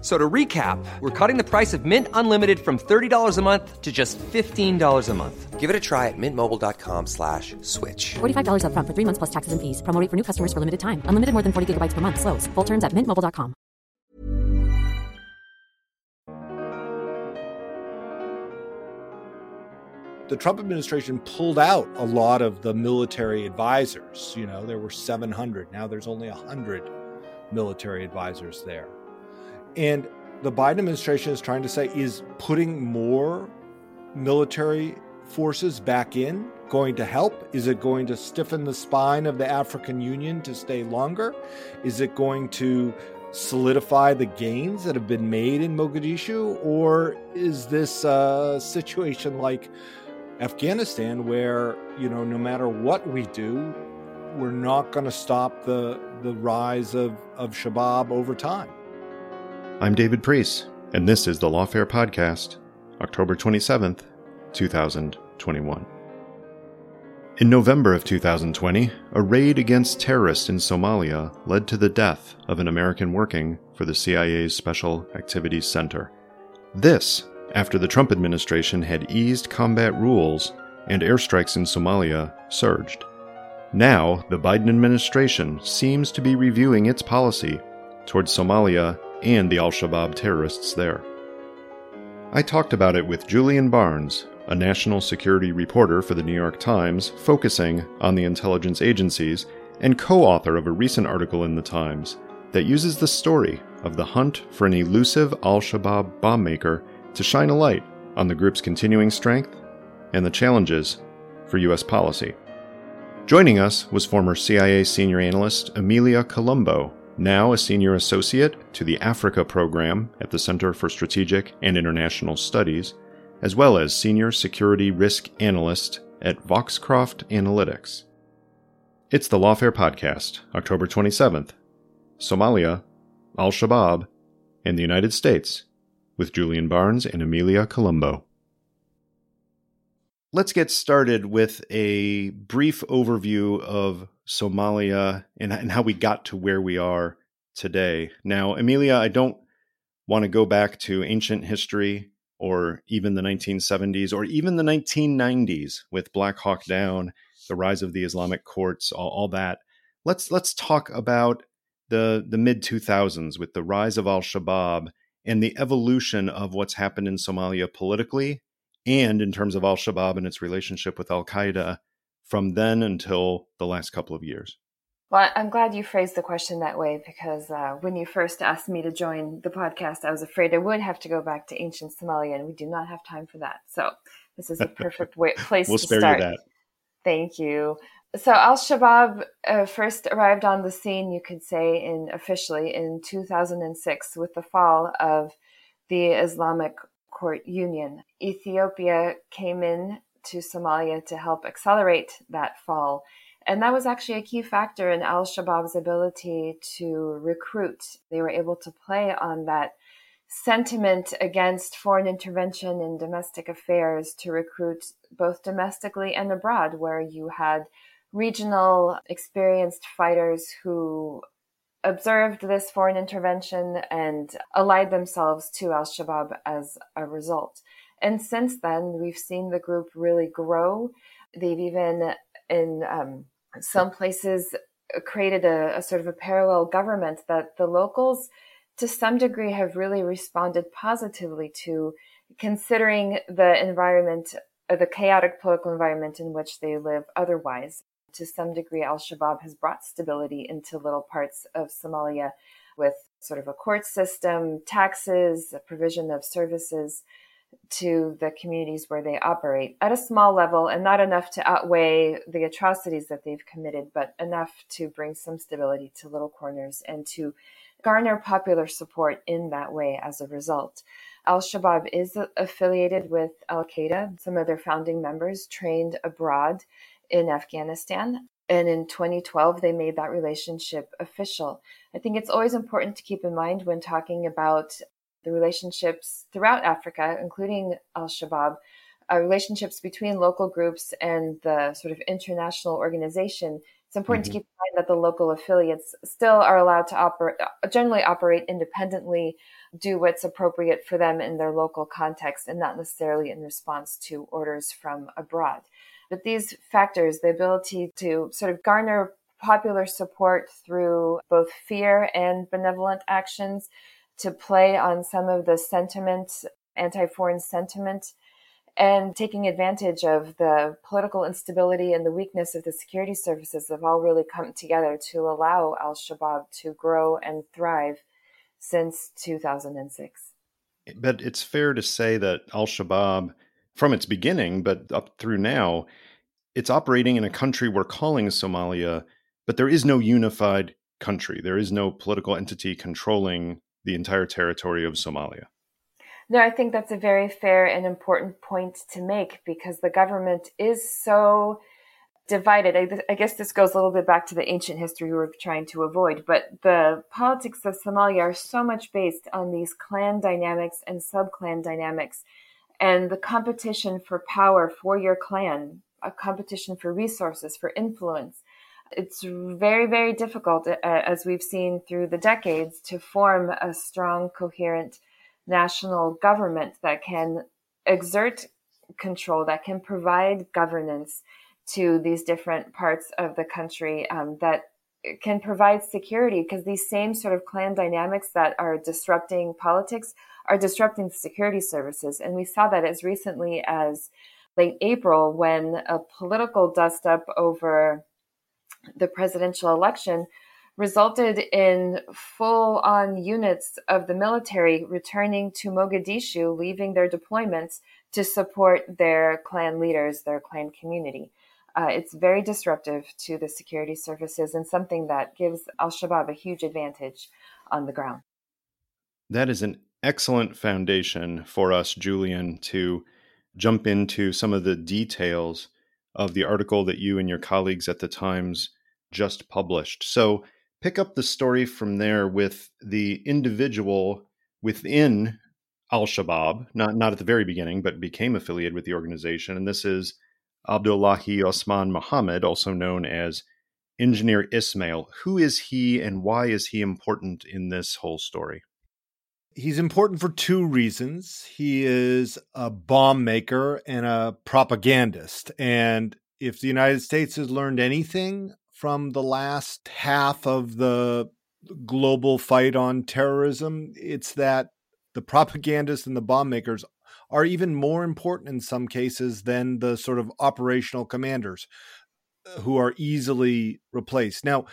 F- So to recap, we're cutting the price of Mint Unlimited from $30 a month to just $15 a month. Give it a try at mintmobile.com slash switch. $45 upfront for three months plus taxes and fees. Promo rate for new customers for limited time. Unlimited more than 40 gigabytes per month. Slows. Full terms at mintmobile.com. the Trump administration pulled out a lot of the military advisors. You know, there were 700. Now there's only 100 military advisors there. And the Biden administration is trying to say is putting more military forces back in going to help? Is it going to stiffen the spine of the African Union to stay longer? Is it going to solidify the gains that have been made in Mogadishu? Or is this a situation like Afghanistan where, you know, no matter what we do, we're not going to stop the, the rise of, of Shabab over time? I'm David Priess, and this is the Lawfare Podcast, October 27th, 2021. In November of 2020, a raid against terrorists in Somalia led to the death of an American working for the CIA's Special Activities Center. This, after the Trump administration had eased combat rules and airstrikes in Somalia surged. Now, the Biden administration seems to be reviewing its policy towards Somalia and the Al Shabaab terrorists there. I talked about it with Julian Barnes, a national security reporter for the New York Times focusing on the intelligence agencies and co author of a recent article in the Times that uses the story of the hunt for an elusive Al Shabaab bomb maker to shine a light on the group's continuing strength and the challenges for U.S. policy. Joining us was former CIA senior analyst Emilia Columbo, now a senior associate to the Africa program at the Center for Strategic and International Studies, as well as senior security risk analyst at VoxCroft Analytics. It's the Lawfare Podcast, October 27th Somalia, Al Shabaab, and the United States, with Julian Barnes and Emilia Columbo. Let's get started with a brief overview of Somalia and, and how we got to where we are today. Now, Emilia, I don't want to go back to ancient history or even the 1970s or even the 1990s with Black Hawk Down, the rise of the Islamic courts, all, all that. Let's let's talk about the the mid 2000s with the rise of Al Shabaab and the evolution of what's happened in Somalia politically and in terms of Al Shabaab and its relationship with Al Qaeda from then until the last couple of years. Well, I'm glad you phrased the question that way because uh, when you first asked me to join the podcast, I was afraid I would have to go back to ancient Somalia, and we do not have time for that. So this is a perfect way, place we'll to spare start. you that. Thank you. So Al Shabaab uh, first arrived on the scene, you could say, in officially in 2006 with the fall of the Islamic Court Union. Ethiopia came in to Somalia to help accelerate that fall. And that was actually a key factor in Al Shabaab's ability to recruit. They were able to play on that sentiment against foreign intervention in domestic affairs to recruit both domestically and abroad, where you had regional experienced fighters who observed this foreign intervention and allied themselves to Al Shabaab as a result. And since then, we've seen the group really grow. They've even, in um, some places, created a, a sort of a parallel government that the locals, to some degree, have really responded positively to, considering the environment, uh, the chaotic political environment in which they live otherwise. to some degree, Al Shabaab has brought stability into little parts of Somalia with sort of a court system, taxes, a provision of services to the communities where they operate at a small level and not enough to outweigh the atrocities that they've committed, but enough to bring some stability to little corners and to garner popular support in that way as a result. Al Shabaab is affiliated with Al Qaeda. Some of their founding members trained abroad in Afghanistan. And in 2012, they made that relationship official. I think it's always important to keep in mind when talking about the relationships throughout Africa, including Al Shabaab, uh, relationships between local groups and the sort of international organization. It's important mm-hmm. to keep in mind that the local affiliates still are allowed to operate, generally operate independently, do what's appropriate for them in their local context, and not necessarily in response to orders from abroad. But these factors, the ability to sort of garner popular support through both fear and benevolent actions, to play on some of the sentiment, anti foreign sentiment, and taking advantage of the political instability and the weakness of the security services have all really come together to allow Al Shabaab to grow and thrive since 2006. But it's fair to say that Al Shabaab, from its beginning, but up through now, it's operating in a country we're calling Somalia, but there is no unified country. There is no political entity controlling the entire territory of Somalia. No, I think that's a very fair and important point to make because the government is so divided. I, I, guess this goes a little bit back to the ancient history we're trying to avoid, but the politics of Somalia are so much based on these clan dynamics and sub clan dynamics and the competition for power for your clan, a competition for resources, for influence it's very, very difficult, uh, as we've seen through the decades, to form a strong, coherent national government that can exert control, that can provide governance to these different parts of the country, um, that can provide security because these same sort of clan dynamics that are disrupting politics are disrupting security services. And we saw that as recently as late April when a political dust up over the presidential election resulted in full on units of the military returning to Mogadishu, leaving their deployments to support their clan leaders, their clan community. Uh, it's very disruptive to the security services and something that gives Al Shabaab a huge advantage on the ground. That is an excellent foundation for us, Julian, to jump into some of the details of the article that you and your colleagues at the Times just published. So pick up the story from there with the individual within Al Shabaab, not, not at the very beginning, but became affiliated with the organization. And this is Abdullahi Osman Muhammad, also known as Engineer Ismail. Who is he and why is he important in this whole story? He's important for two reasons. He is a bomb maker and a propagandist. And if the United States has learned anything from the last half of the global fight on terrorism, it's that the propagandists and the bomb makers are even more important in some cases than the sort of operational commanders uh, who are easily replaced. Now,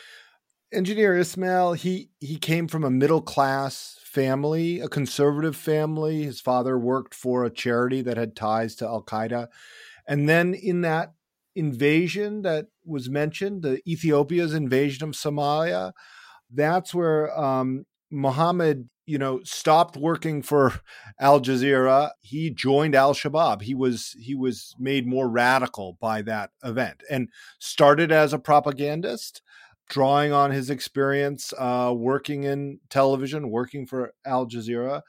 engineer Ismail, he he came from a middle class family, a conservative family. His father worked for a charity that had ties to Al Qaeda. And then in that invasion that was mentioned, the Ethiopia's invasion of Somalia, that's where um, Muhammad, you know, stopped working for Al Jazeera. He joined Al Shabaab. He was he was made more radical by that event and started as a propagandist, drawing on his experience uh, working in television, working for Al Jazeera,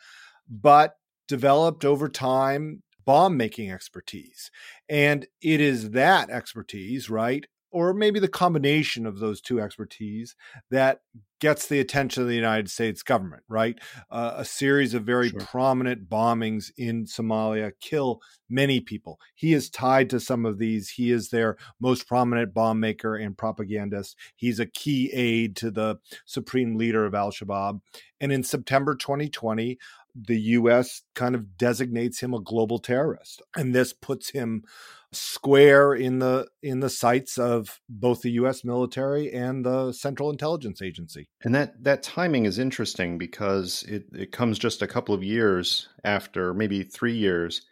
but developed over time bomb making expertise. And it is that expertise, right? Or maybe the combination of those two expertise that gets the attention of the United States government, right? Uh, a series of very sure. prominent bombings in Somalia kill many people. He is tied to some of these. He is their most prominent bomb maker and propagandist. He's a key aide to the supreme leader of Al Shabaab. And in September 2020, the US kind of designates him a global terrorist. And this puts him square in the in the sights of both the US military and the Central Intelligence Agency. And that that timing is interesting because it, it comes just a couple of years after, maybe three years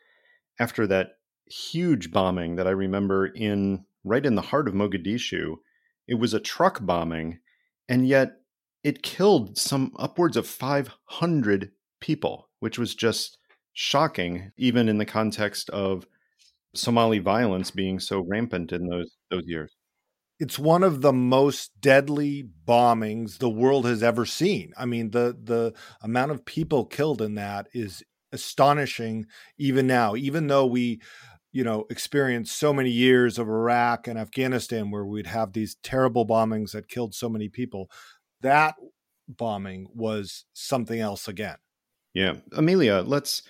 after that huge bombing that I remember in right in the heart of Mogadishu. It was a truck bombing, and yet it killed some upwards of 500 people, which was just shocking, even in the context of Somali violence being so rampant in those those years. It's one of the most deadly bombings the world has ever seen. I mean, the the amount of people killed in that is astonishing even now, even though we you know experienced so many years of Iraq and Afghanistan where we'd have these terrible bombings that killed so many people. That bombing was something else again. Yeah. Emilia, let's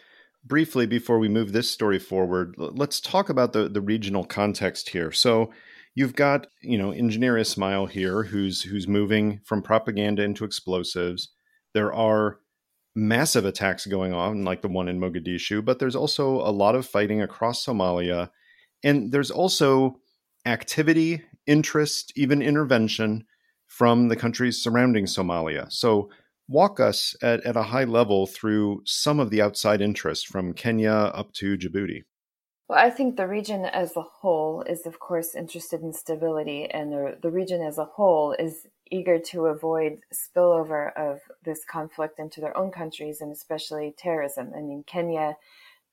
briefly before we move this story forward, let's talk about the the regional context here. So you've got you know engineer Ismail here, who's who's moving from propaganda into explosives. There are massive attacks going on, like the one in Mogadishu, but there's also a lot of fighting across Somalia, and there's also activity, interest, even intervention from the countries surrounding Somalia. So walk us at, at a high level through some of the outside interest from Kenya up to Djibouti. Well, I think the region as a whole is, of course, interested in stability, and the, the region as a whole is eager to avoid spillover of this conflict into their own countries, and especially terrorism. I mean, Kenya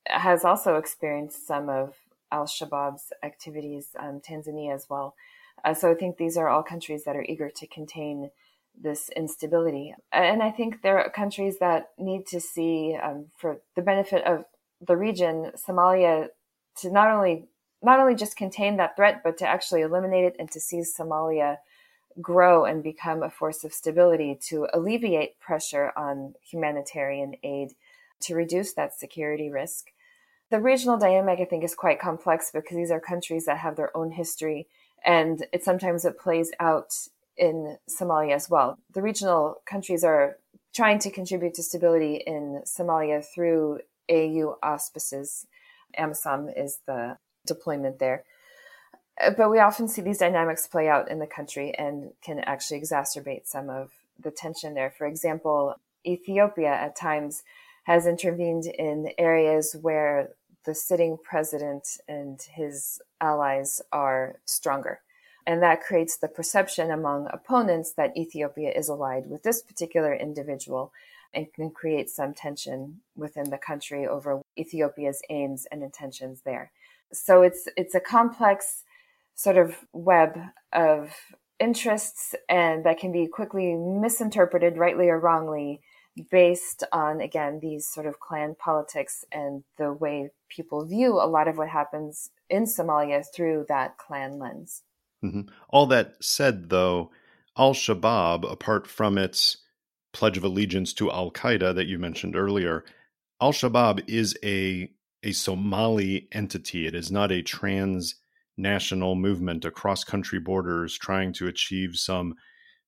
has also experienced some of Al Shabaab's activities, um, Tanzania as well. Uh, so I think these are all countries that are eager to contain this instability. And I think there are countries that need to see, um, for the benefit of the region, Somalia to not only not only just contain that threat, but to actually eliminate it and to see Somalia grow and become a force of stability to alleviate pressure on humanitarian aid to reduce that security risk. The regional dynamic, I think, is quite complex because these are countries that have their own history, and it sometimes it plays out in Somalia as well. The regional countries are trying to contribute to stability in Somalia through AU auspices. AMISOM is the deployment there. Uh, but we often see these dynamics play out in the country and can actually exacerbate some of the tension there. For example, Ethiopia at times has intervened in areas where the sitting president and his allies are stronger. And that creates the perception among opponents that Ethiopia is allied with this particular individual and can create some tension within the country over Ethiopia's aims and intentions there. So it's it's a complex sort of web of interests and that can be quickly misinterpreted rightly or wrongly based on again these sort of clan politics and the way people view a lot of what happens in Somalia through that clan lens. Mm-hmm. All that said, though, Al Shabaab, apart from its pledge of allegiance to Al Qaeda that you mentioned earlier, Al Shabaab is a a Somali entity. It is not a transnational movement across country borders trying to achieve some,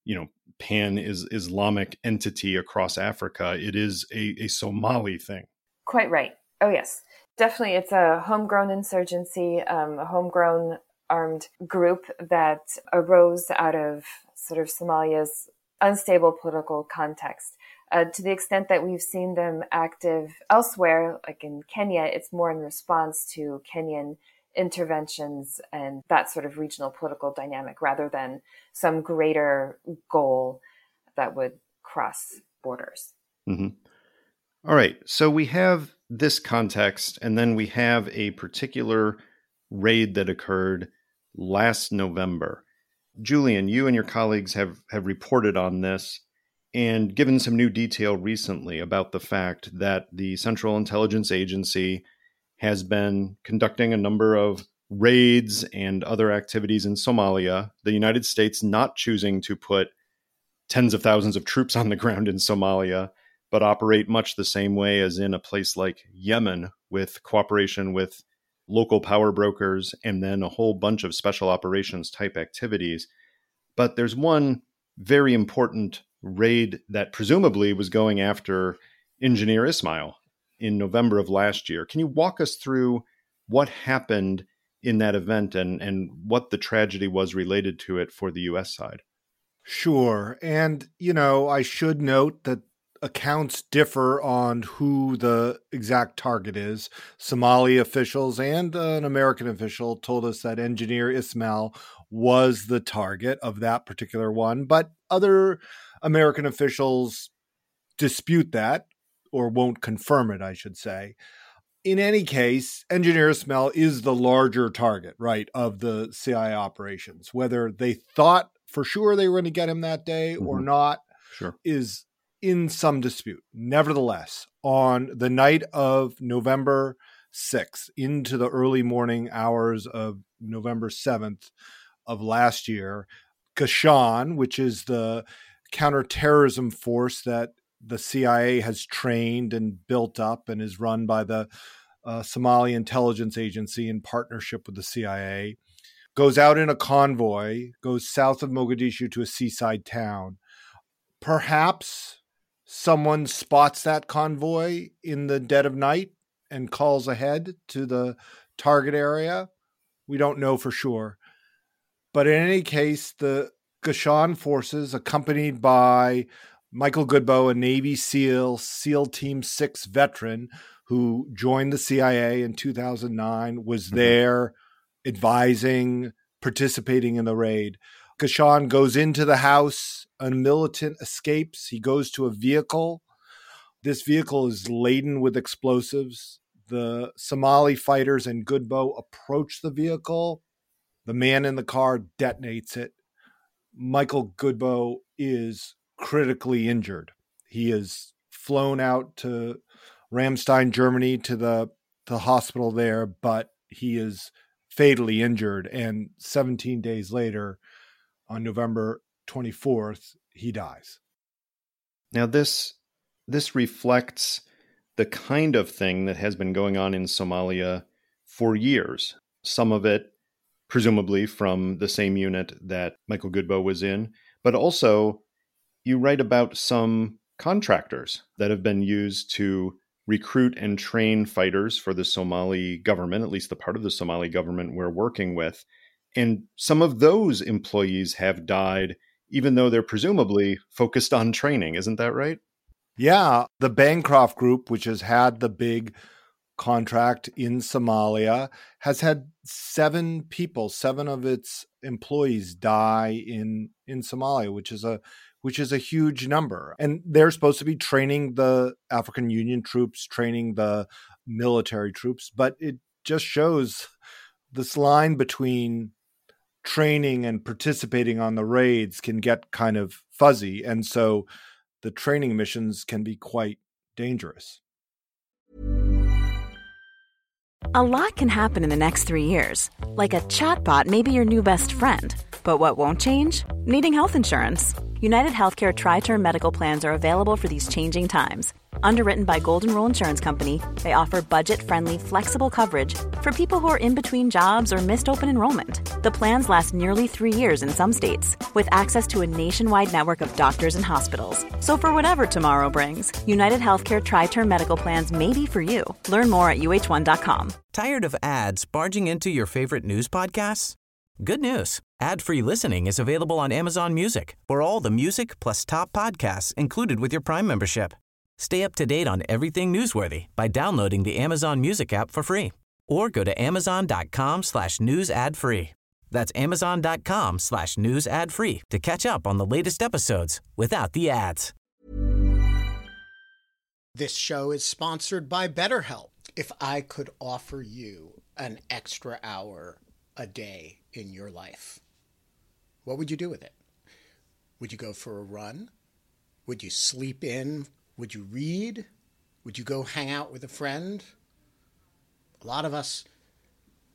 you know, pan is Islamic entity across Africa. It is a, a Somali thing. Quite right. Oh yes, definitely. It's a homegrown insurgency, um, a homegrown armed group that arose out of sort of Somalia's unstable political context. Uh, to the extent that we've seen them active elsewhere, like in Kenya, it's more in response to Kenyan interventions and that sort of regional political dynamic rather than some greater goal that would cross borders. Mm-hmm. All right. So we have this context, and then we have a particular raid that occurred last November. Julian, you and your colleagues have, have reported on this and given some new detail recently about the fact that the Central Intelligence Agency has been conducting a number of raids and other activities in Somalia, the United States not choosing to put tens of thousands of troops on the ground in Somalia, but operate much the same way as in a place like Yemen with cooperation with local power brokers, and then a whole bunch of special operations type activities. But there's one very important raid that presumably was going after engineer Ismail in November of last year. Can you walk us through what happened in that event and, and what the tragedy was related to it for the US side. Sure. And, you know, I should note that accounts differ on who the exact target is. Somali officials and an American official told us that engineer Ismail was the target of that particular one, but other American officials dispute that or won't confirm it, I should say. In any case, Engineer Ismail is the larger target, right, of the CIA operations. Whether they thought for sure they were going to get him that day mm-hmm. or not sure. is in some dispute. Nevertheless, on the night of November 6th into the early morning hours of November 7th of last year, Gashan, which is the counterterrorism force that the CIA has trained and built up and is run by the uh, Somali intelligence agency in partnership with the CIA, goes out in a convoy, goes south of Mogadishu to a seaside town. Perhaps someone spots that convoy in the dead of night and calls ahead to the target area. We don't know for sure. But in any case, the Gashan forces, accompanied by Michael Goodboe, a Navy SEAL, SEAL Team 6 veteran who joined the CIA in 2009, was mm-hmm. there advising, participating in the raid. Gashan goes into the house. A militant escapes. He goes to a vehicle. This vehicle is laden with explosives. The Somali fighters and Goodboe approach the vehicle. The man in the car detonates it. Michael Goodboe is critically injured. He is flown out to Ramstein, Germany, to the the hospital there, but he is fatally injured. And 17 days later, on November 24th, he dies. Now this this reflects the kind of thing that has been going on in Somalia for years. Some of it presumably from the same unit that Michael Goodboe was in, but also you write about some contractors that have been used to recruit and train fighters for the Somali government, at least the part of the Somali government we're working with. And some of those employees have died, even though they're presumably focused on training. Isn't that right? Yeah. The Bancroft Group, which has had the big contract in Somalia, has had seven people, seven of its employees die in in Somalia, which is a which is a huge number. And they're supposed to be training the African Union troops, training the military troops, but it just shows this line between training and participating on the raids can get kind of fuzzy. And so the training missions can be quite dangerous. A lot can happen in the next three years. Like a chatbot may be your new best friend. But what won't change? Needing health insurance. United Healthcare Tri Term Medical Plans are available for these changing times Underwritten by Golden Rule Insurance Company, they offer budget-friendly, flexible coverage for people who are in between jobs or missed open enrollment. The plans last nearly three years in some states, with access to a nationwide network of doctors and hospitals. So for whatever tomorrow brings, United Healthcare Tri-Term Medical Plans may be for you. Learn more at uh1.com. Tired of ads barging into your favorite news podcasts? Good news. Ad-free listening is available on Amazon Music for all the music plus top podcasts included with your Prime membership. Stay up to date on everything newsworthy by downloading the Amazon Music app for free or go to amazon.com slash news ad free. That's amazon.com slash news ad free to catch up on the latest episodes without the ads. This show is sponsored by BetterHelp. If I could offer you an extra hour a day in your life, what would you do with it? Would you go for a run? Would you sleep in would you read? Would you go hang out with a friend? A lot of us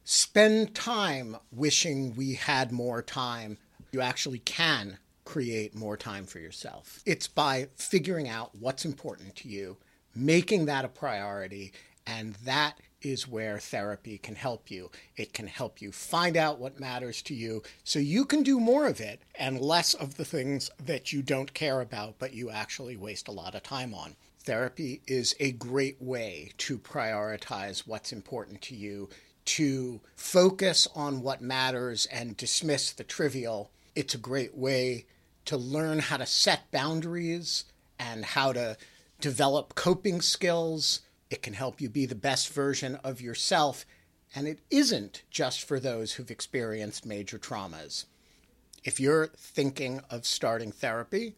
spend time wishing we had more time. You actually can create more time for yourself. It's by figuring out what's important to you, making that a priority, and that is where therapy can help you. It can help you find out what matters to you so you can do more of it and less of the things that you don't care about but you actually waste a lot of time on. Therapy is a great way to prioritize what's important to you, to focus on what matters and dismiss the trivial. It's a great way to learn how to set boundaries and how to develop coping skills. It can help you be the best version of yourself. And it isn't just for those who've experienced major traumas. If you're thinking of starting therapy,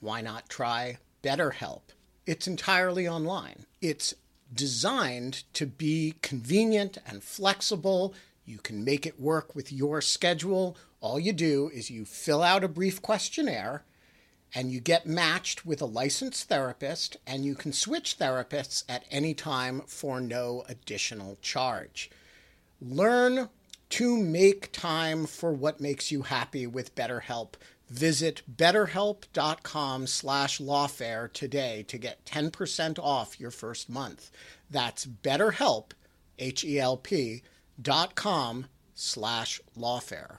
why not try BetterHelp? It's entirely online. It's designed to be convenient and flexible. You can make it work with your schedule. All you do is you fill out a brief questionnaire and you get matched with a licensed therapist, and you can switch therapists at any time for no additional charge. Learn to make time for what makes you happy with BetterHelp. Visit betterhelp.com slash lawfare today to get 10% off your first month. That's betterhelp, H-E-L-P, dot com slash lawfare.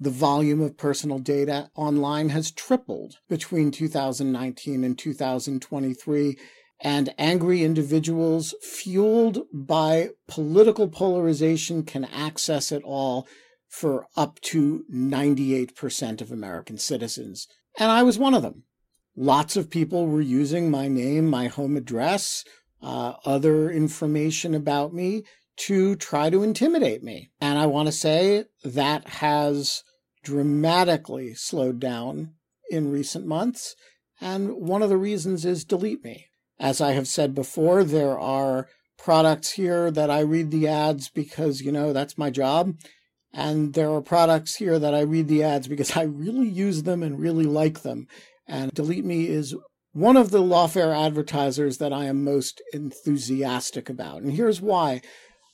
The volume of personal data online has tripled between 2019 and 2023, and angry individuals fueled by political polarization can access it all for up to 98% of American citizens. And I was one of them. Lots of people were using my name, my home address, uh, other information about me to try to intimidate me. And I want to say that has dramatically slowed down in recent months. And one of the reasons is Delete Me. As I have said before, there are products here that I read the ads because, you know, that's my job. And there are products here that I read the ads because I really use them and really like them. And Delete Me is one of the lawfare advertisers that I am most enthusiastic about. And here's why.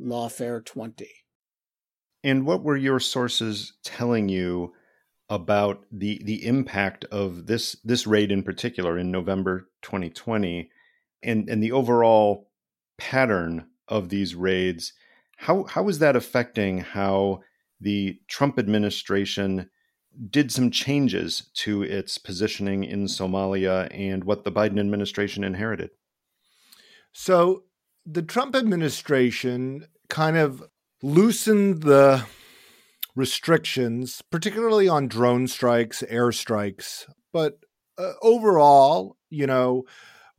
Lawfare 20. And what were your sources telling you about the the impact of this this raid in particular in November 2020 and and the overall pattern of these raids? How how is that affecting how the Trump administration did some changes to its positioning in Somalia and what the Biden administration inherited? So the Trump administration kind of loosened the restrictions, particularly on drone strikes, airstrikes. But uh, overall, you know,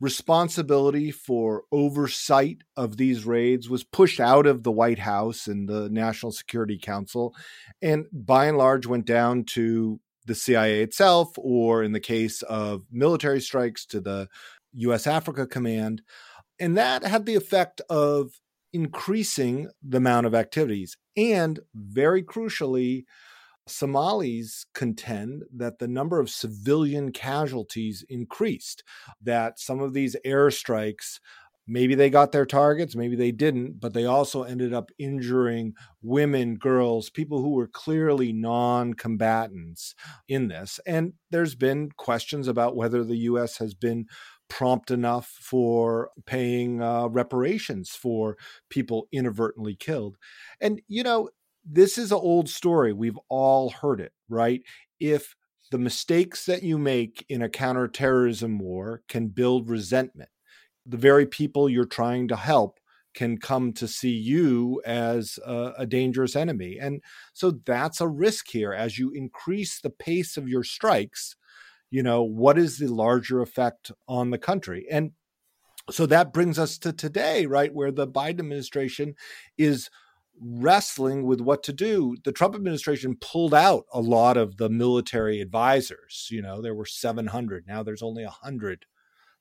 responsibility for oversight of these raids was pushed out of the White House and the National Security Council, and by and large went down to the CIA itself, or in the case of military strikes, to the U.S. Africa Command. And that had the effect of increasing the amount of activities. And very crucially, Somalis contend that the number of civilian casualties increased, that some of these airstrikes maybe they got their targets, maybe they didn't, but they also ended up injuring women, girls, people who were clearly non combatants in this. And there's been questions about whether the U.S. has been prompt enough for paying uh, reparations for people inadvertently killed. And, you know, this is an old story. We've all heard it, right? If the mistakes that you make in a counterterrorism war can build resentment, the very people you're trying to help can come to see you as a, a, dangerous enemy. And so that's a risk here. As you increase the pace of your strikes, you know, what is the larger effect on the country? And so that brings us to today, right, where the Biden administration is wrestling with what to do. The Trump administration pulled out a lot of the military advisors. You know, there were 700. Now there's only 100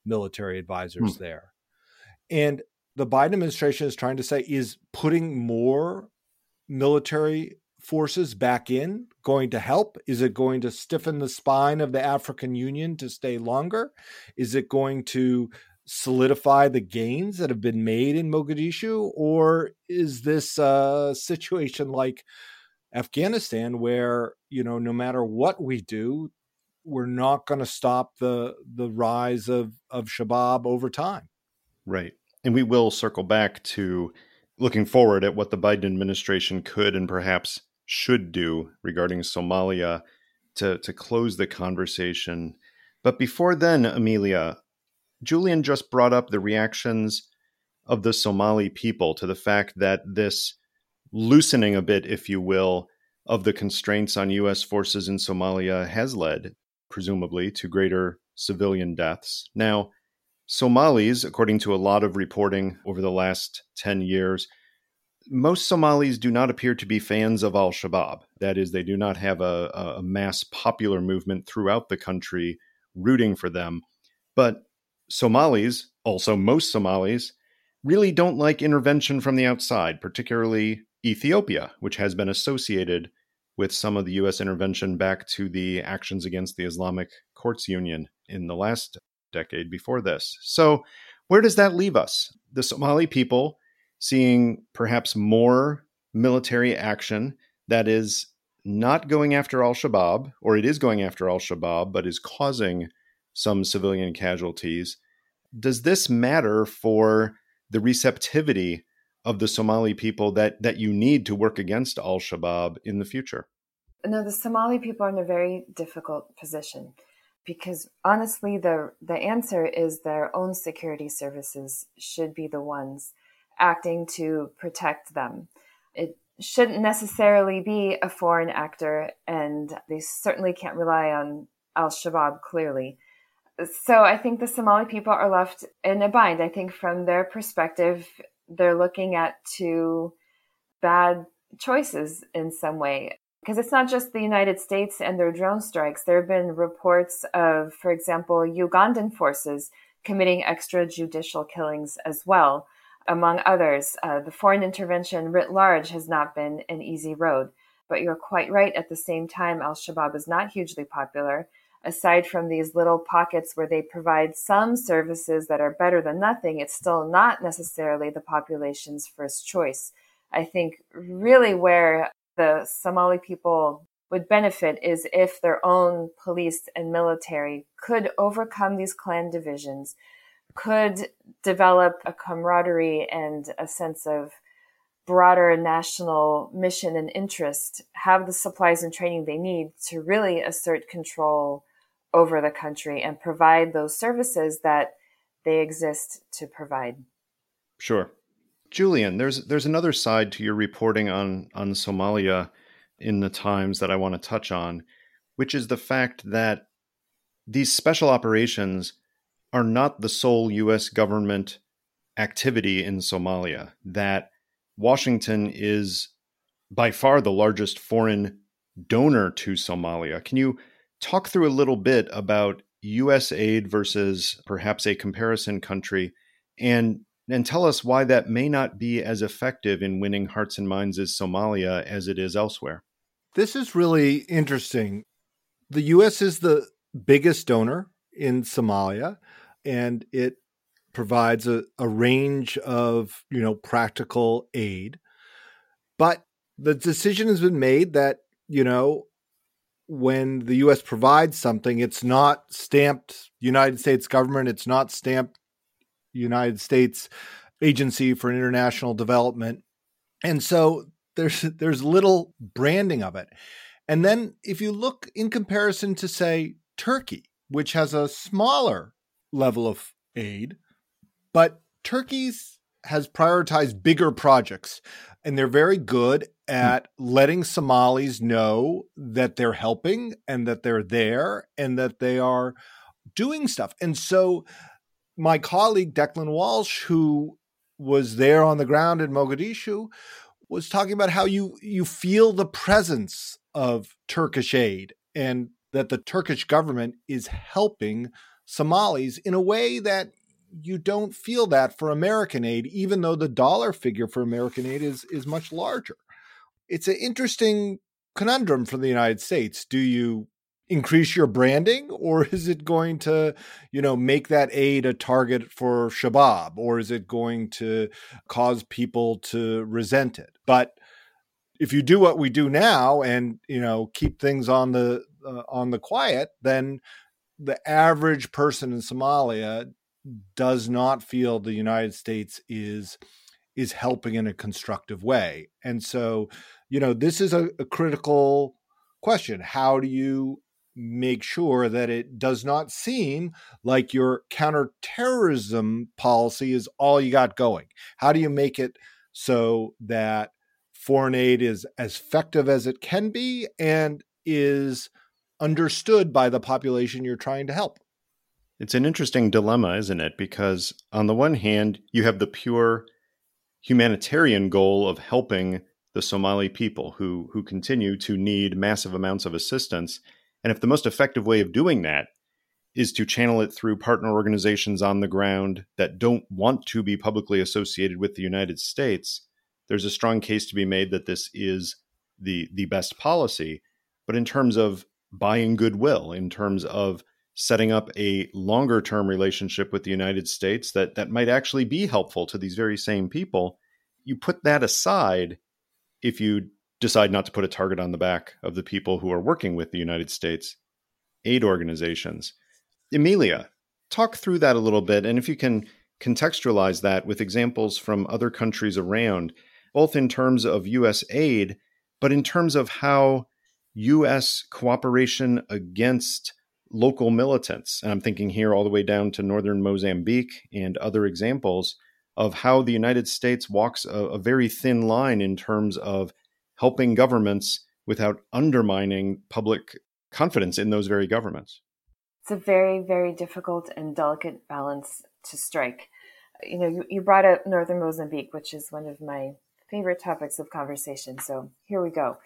military advisors hmm. there. And the Biden administration is trying to say is putting more military forces back in going to help? Is it going to stiffen the spine of the African Union to stay longer? Is it going to solidify the gains that have been made in Mogadishu? Or is this a situation like Afghanistan where, you know, no matter what we do, we're not going to stop the the rise of of Shabab over time. Right. And we will circle back to looking forward at what the Biden administration could and perhaps should do regarding Somalia to to close the conversation. But before then, Emilia, Julian just brought up the reactions of the Somali people to the fact that this loosening a bit, if you will, of the constraints on U.S. forces in Somalia has led presumably, to greater civilian deaths. Now, Somalis, according to a lot of reporting over the last 10 years, most Somalis do not appear to be fans of al Shabaab. That is, they do not have a, a, mass popular movement throughout the country rooting for them. But Somalis, also most Somalis, really don't like intervention from the outside, particularly Ethiopia, which has been associated with some of the U.S. intervention back to the actions against the Islamic Courts Union in the last decade before this. So, where does that leave us? The Somali people seeing perhaps more military action that is not going after al Shabaab, or it is going after al Shabaab, but is causing some civilian casualties. Does this matter for the receptivity of the Somali people that that you need to work against Al Shabaab in the future? No, the Somali people are in a very difficult position because honestly, the the answer is their own security services should be the ones acting to protect them. It shouldn't necessarily be a foreign actor, and they certainly can't rely on Al Shabaab clearly so I think the Somali people are left in a bind. I think from their perspective, they're looking at two bad choices in some way. Because it's not just the United States and their drone strikes. There have been reports of, for example, Ugandan forces committing extrajudicial killings as well, among others. Uh, the foreign intervention writ large has not been an easy road. But you're quite right. At the same time, Al Shabaab is not hugely popular aside from these little pockets where they provide some services that are better than nothing, it's still not necessarily the population's first choice. I think really where the Somali people would benefit is if their own police and military could overcome these clan divisions, could develop a camaraderie and a sense of broader national mission and interest, have the supplies and training they need to really assert control over the country and provide those services that they exist to provide. Sure. Julian, there's there's another side to your reporting on on Somalia in the Times that I want to touch on, which is the fact that these special operations are not the sole US government activity in Somalia, that Washington is by far the largest foreign donor to Somalia. Can you talk through a little bit about US aid versus perhaps a comparison country and and tell us why that may not be as effective in winning hearts and minds as Somalia as it is elsewhere. This is really interesting. The US is the biggest donor in Somalia and it provides a, a range of, you know, practical aid. But the decision has been made that, you know, when the US provides something, it's not stamped United States government, it's not stamped United States Agency for International Development. And so there's there's little branding of it. And then if you look in comparison to say Turkey, which has a smaller level of aid, but Turkey's has prioritized bigger projects and they're very good hmm. at letting Somalis know that they're helping and that they're there and that they are doing stuff. And so my colleague Declan Walsh who was there on the ground in Mogadishu was talking about how you you feel the presence of Turkish aid and that the Turkish government is helping Somalis in a way that you don't feel that for American aid, even though the dollar figure for American aid is is much larger. It's an interesting conundrum for the United States. Do you increase your branding or is it going to you know make that aid a target for shabab or is it going to cause people to resent it but if you do what we do now and you know keep things on the uh, on the quiet then the average person in Somalia does not feel the United States is is helping in a constructive way. And so, you know, this is a, a critical question. How do you make sure that it does not seem like your counterterrorism policy is all you got going? How do you make it so that foreign aid is as effective as it can be and is understood by the population you're trying to help? It's an interesting dilemma, isn't it? Because on the one hand, you have the pure humanitarian goal of helping the Somali people who who continue to need massive amounts of assistance. And if the most effective way of doing that is to channel it through partner organizations on the ground that don't want to be publicly associated with the United States, there's a strong case to be made that this is the the best policy. But in terms of buying goodwill, in terms of setting up a longer term relationship with the United States that that might actually be helpful to these very same people, you put that aside if you decide not to put a target on the back of the people who are working with the United States aid organizations. Emilia, talk through that a little bit and if you can contextualize that with examples from other countries around, both in terms of US aid, but in terms of how US cooperation against local militants. And I'm thinking here all the way down to northern Mozambique and other examples of how the United States walks a, a very thin line in terms of helping governments without undermining public confidence in those very governments. It's a very, very difficult and delicate balance to strike. You know, you, you brought up northern Mozambique, which is one of my favorite topics of conversation. So here we go.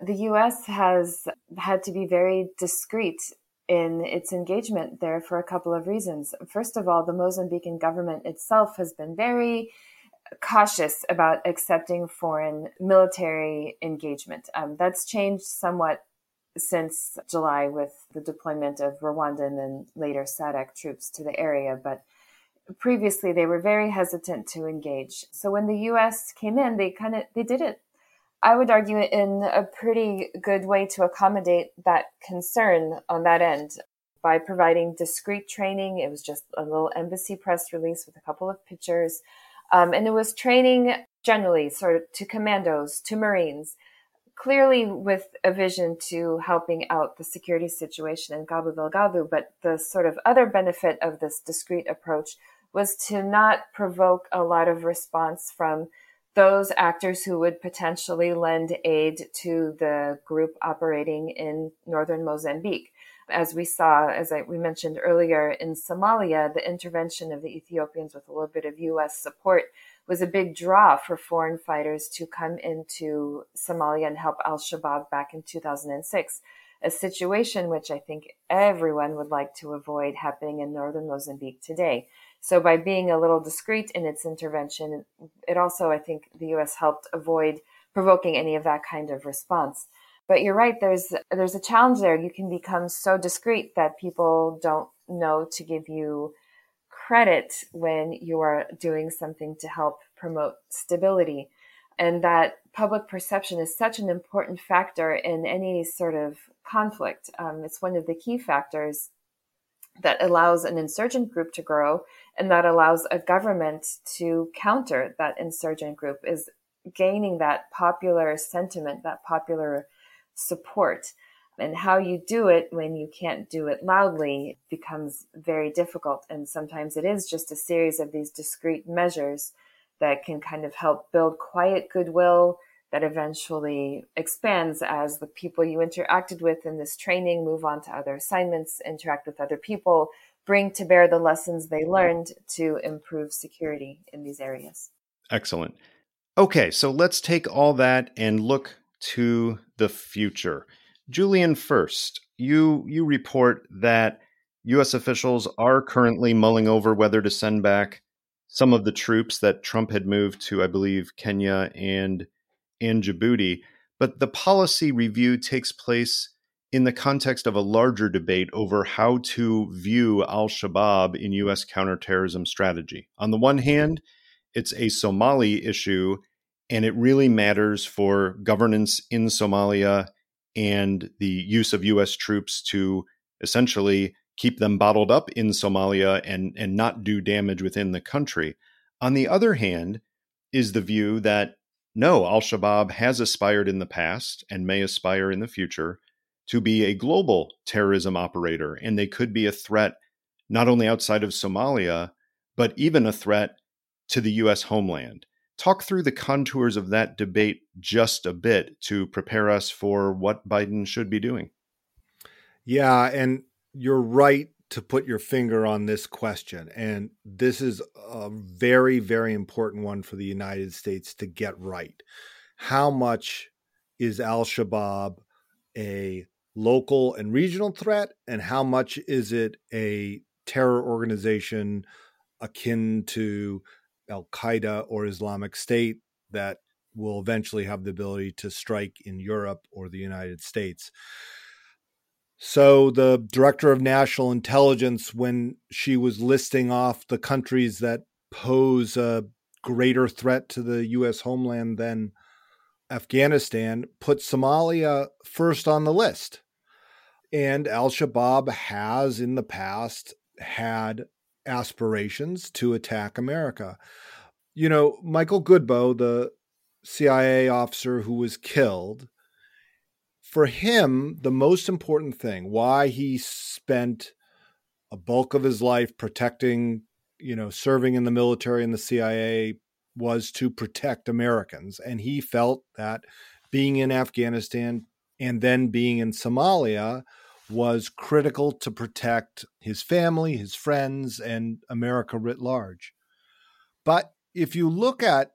The US has had to be very discreet in its engagement there for a couple of reasons. First of all, the Mozambican government itself has been very cautious about accepting foreign military engagement. Um, that's changed somewhat since July with the deployment of Rwandan and later SADC troops to the area, but previously they were very hesitant to engage. So when the US came in, they kind of they did it I would argue in a pretty good way to accommodate that concern on that end by providing discreet training. It was just a little embassy press release with a couple of pictures. Um, and it was training generally sort of to commandos, to Marines, clearly with a vision to helping out the security situation in Cabo Delgado. But the sort of other benefit of this discreet approach was to not provoke a lot of response from those actors who would potentially lend aid to the group operating in northern Mozambique. As we saw, as I, we mentioned earlier, in Somalia, the intervention of the Ethiopians with a little bit of U.S. support was a big draw for foreign fighters to come into Somalia and help al Shabaab back in 2006 a situation which I think everyone would like to avoid happening in northern Mozambique today. So by being a little discreet in its intervention, it also, I think, the U.S. helped avoid provoking any of that kind of response. But you're right. There's there's a challenge there. You can become so discreet that people don't know to give you credit when you are doing something to help promote stability, and that public perception is such an important factor in any sort of conflict. Um, it's one of the key factors that allows an insurgent group to grow and that allows a government to counter that insurgent group is gaining that popular sentiment, that popular support. And how you do it when you can't do it loudly becomes very difficult. And sometimes it is just a series of these discrete measures that can kind of help build quiet goodwill that eventually expands as the people you interacted with in this training move on to other assignments, interact with other people, bring to bear the lessons they learned to improve security in these areas. Excellent. Okay, so let's take all that and look to the future. Julian, first, you you report that US officials are currently mulling over whether to send back some of the troops that Trump had moved to, I believe, Kenya and and Djibouti. But the policy review takes place in the context of a larger debate over how to view al Shabaab in U.S. counterterrorism strategy. On the one hand, it's a Somali issue, and it really matters for governance in Somalia and the use of U.S. troops to essentially keep them bottled up in Somalia and, and not do damage within the country. On the other hand, is the view that no, Al Shabaab has aspired in the past and may aspire in the future to be a global terrorism operator, and they could be a threat not only outside of Somalia, but even a threat to the U.S. homeland. Talk through the contours of that debate just a bit to prepare us for what Biden should be doing. Yeah, and you're right to put your finger on this question. And this is a very, very important one for the United States to get right. How much is Al Shabaab a local and regional threat? And how much is it a terror organization akin to Al Qaeda or Islamic State that will eventually have the ability to strike in Europe or the United States? So, the director of national intelligence, when she was listing off the countries that pose a greater threat to the U.S. homeland than Afghanistan, put Somalia first on the list. And Al Shabaab has in the past had aspirations to attack America. You know, Michael Goodboe, the CIA officer who was killed, for him, the most important thing, why he spent a bulk of his life protecting, you know, serving in the military and the CIA was to protect Americans. And he felt that being in Afghanistan and then being in Somalia was critical to protect his family, his friends, and America writ large. But if you look at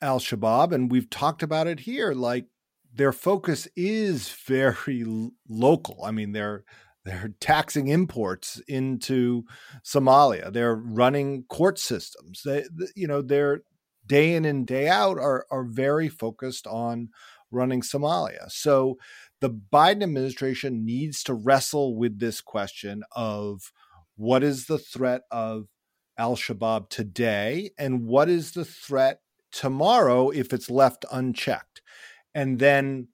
Al Shabaab, and we've talked about it here, like their focus is very local. I mean, they're they're taxing imports into Somalia. They're running court systems. They, you know, they're day in and day out are are very focused on running Somalia. So the Biden administration needs to wrestle with this question of what is the threat of Al Shabaab today and what is the threat tomorrow if it's left unchecked. And then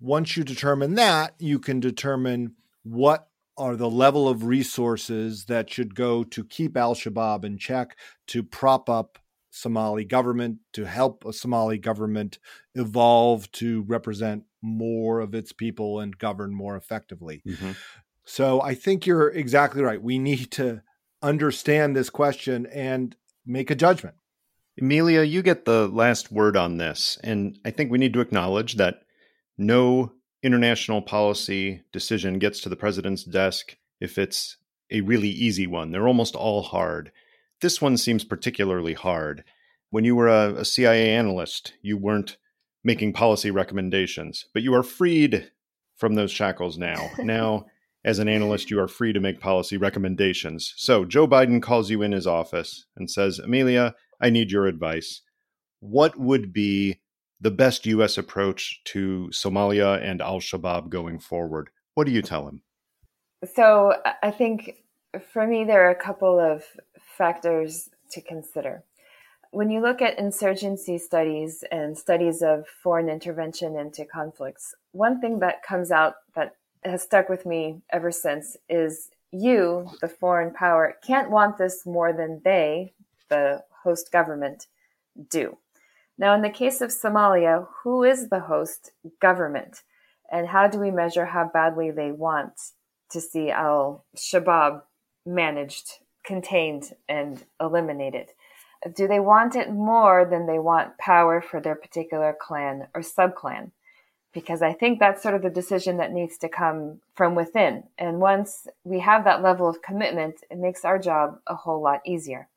once you determine that, you can determine what are the level of resources that should go to keep Al Shabaab in check, to prop up Somali government, to help a Somali government evolve to represent more of its people and govern more effectively. Mm-hmm. So I think you're exactly right. We need to understand this question and make a judgment. Emilia, you get the last word on this. And I think we need to acknowledge that no international policy decision gets to the president's desk if it's a really easy one. They're almost all hard. This one seems particularly hard. When you were a, a CIA analyst, you weren't making policy recommendations, but you are freed from those shackles now. now, as an analyst, you are free to make policy recommendations. So, Joe Biden calls you in his office and says, Emilia, I need your advice. What would be the best U.S. approach to Somalia and Al Shabaab going forward? What do you tell him? So, I think for me, there are a couple of factors to consider. When you look at insurgency studies and studies of foreign intervention into conflicts, one thing that comes out that has stuck with me ever since is you, the foreign power, can't want this more than they, the host government, do. Now, in the case of Somalia, who is the host government? And how do we measure how badly they want to see al Shabaab managed, contained, and eliminated? Do they want it more than they want power for their particular clan or subclan? Because I think that's sort of the decision that needs to come from within. And once we have that level of commitment, it makes our job a whole lot easier.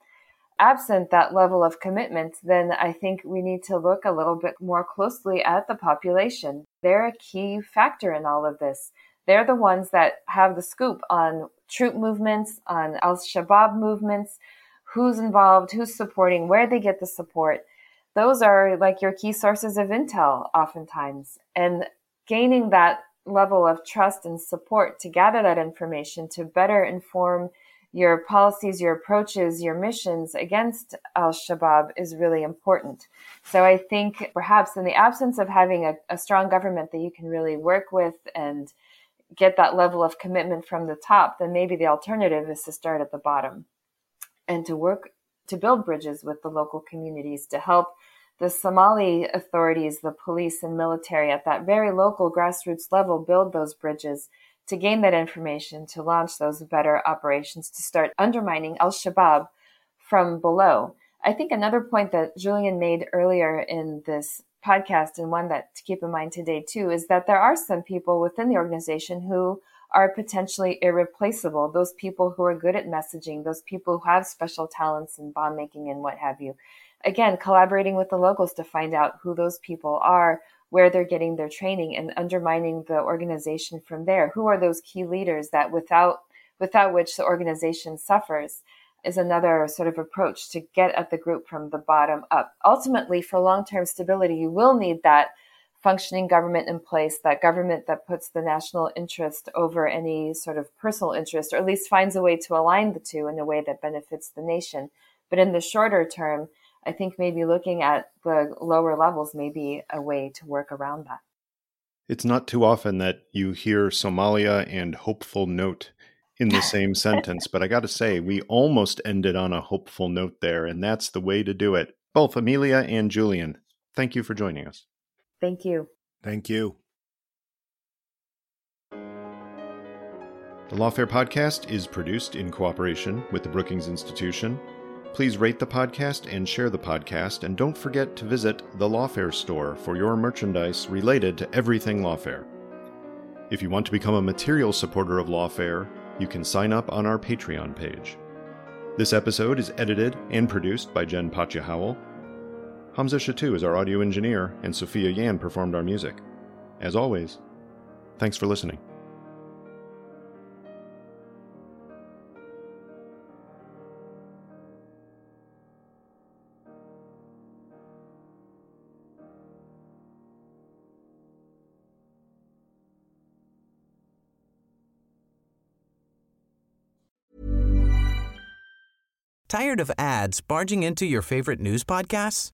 Absent that level of commitment, then I think we need to look a little bit more closely at the population. They're a key factor in all of this. They're the ones that have the scoop on troop movements, on Al Shabaab movements, who's involved, who's supporting, where they get the support. Those are like your key sources of intel, oftentimes. And gaining that level of trust and support to gather that information to better inform your policies, your approaches, your missions against Al Shabaab is really important. So I think perhaps in the absence of having a, a, strong government that you can really work with and get that level of commitment from the top, then maybe the alternative is to start at the bottom and to work to build bridges with the local communities to help the Somali authorities, the police and military at that very local grassroots level build those bridges to gain that information, to launch those better operations, to start undermining Al Shabaab from below. I think another point that Julian made earlier in this podcast, and one that to keep in mind today too, is that there are some people within the organization who are potentially irreplaceable. Those people who are good at messaging, those people who have special talents in bomb making and what have you. Again, collaborating with the locals to find out who those people are, where they're getting their training and undermining the organization from there. Who are those key leaders that without without which the organization suffers is another sort of approach to get at the group from the bottom up. Ultimately, for long-term stability, you will need that functioning government in place, that government that puts the national interest over any sort of personal interest, or at least finds a way to align the two in a way that benefits the nation. But in the shorter term, I think maybe looking at the lower levels may be a way to work around that. It's not too often that you hear Somalia and hopeful note in the same sentence, but I got to say, we almost ended on a hopeful note there, and that's the way to do it. Both Emilia and Julian, thank you for joining us. Thank you. Thank you. The Lawfare podcast is produced in cooperation with the Brookings Institution. Please rate the podcast and share the podcast, and don't forget to visit the Lawfare store for your merchandise related to everything Lawfare. If you want to become a material supporter of Lawfare, you can sign up on our Patreon page. This episode is edited and produced by Jen Patja Howell Hamza Shatu is our audio engineer, and Sophia Yan performed our music. As always, thanks for listening. Tired of ads barging into your favorite news podcasts?